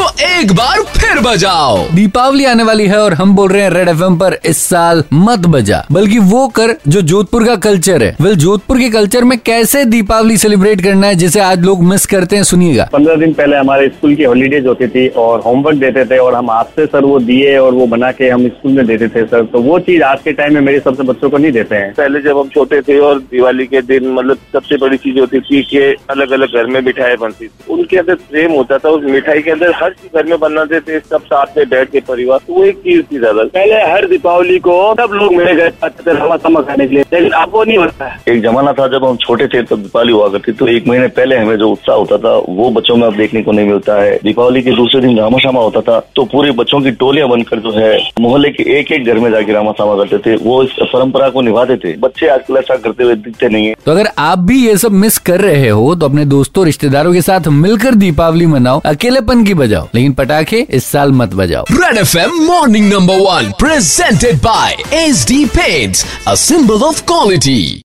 तो एक बार फिर बजाओ। दीपावली आने वाली है और हम बोल रहे हैं रेड एफ़ पर इस साल मत बजा। बल्कि वो कर जो जोधपुर का कल्चर है। वेल जोधपुर के कल्चर में कैसे दीपावली सेलिब्रेट करना है जिसे आज लोग मिस करते हैं सुनिएगा। पंद्रह दिन पहले हमारे स्कूल की हॉलीडेज होती थी और होमवर्क देते थे और हम हाथ से सर वो दिए और वो बना के हम स्कूल में देते थे सर। तो वो चीज़ आज के टाइम में मेरे सबसे बच्चों को नहीं देते हैं। पहले जब हम छोटे थे और दिवाली के दिन मतलब सबसे बड़ी चीज़ होती थी कि अलग अलग घर में मिठाई बनती थी। उनके अंदर प्रेम होता था उस मिठाई के अंदर हर चीज़ घर में बनाते थे सब साथ में बैठ के परिवार तो वो एक चीज़ थी ज़्यादा। पहले हर दीपावली को सब लोग मेरे घर आते थे रवा समा खाने के लिए लेकिन अब वो नहीं होता है। एक जमाना था जब हम छोटे थे तब दीपावली हुआ करती तो एक महीने पहले हमें जो उत्साह होता था वो बच्चों में अब देखने को नहीं मिलता है। दीपावली के दूसरे दिन रामा शामा होता था तो पूरे बच्चों की टोलियाँ बनकर जो है मोहल्ले के एक एक घर में जाके रामा शामा करते थे वो इस परंपरा को निभाते थे। बच्चे आजकल ऐसा करते हुए दिखते नहीं है। तो अगर आप भी ये सब मिस कर रहे हो तो अपने दोस्तों रिश्तेदारों के साथ मिलकर दीपावली मनाओ अकेलेपन की बजाओ। लेकिन पटाखे इस साल मत बजाओ। Red F M morning number one presented by H D paints a symbol of quality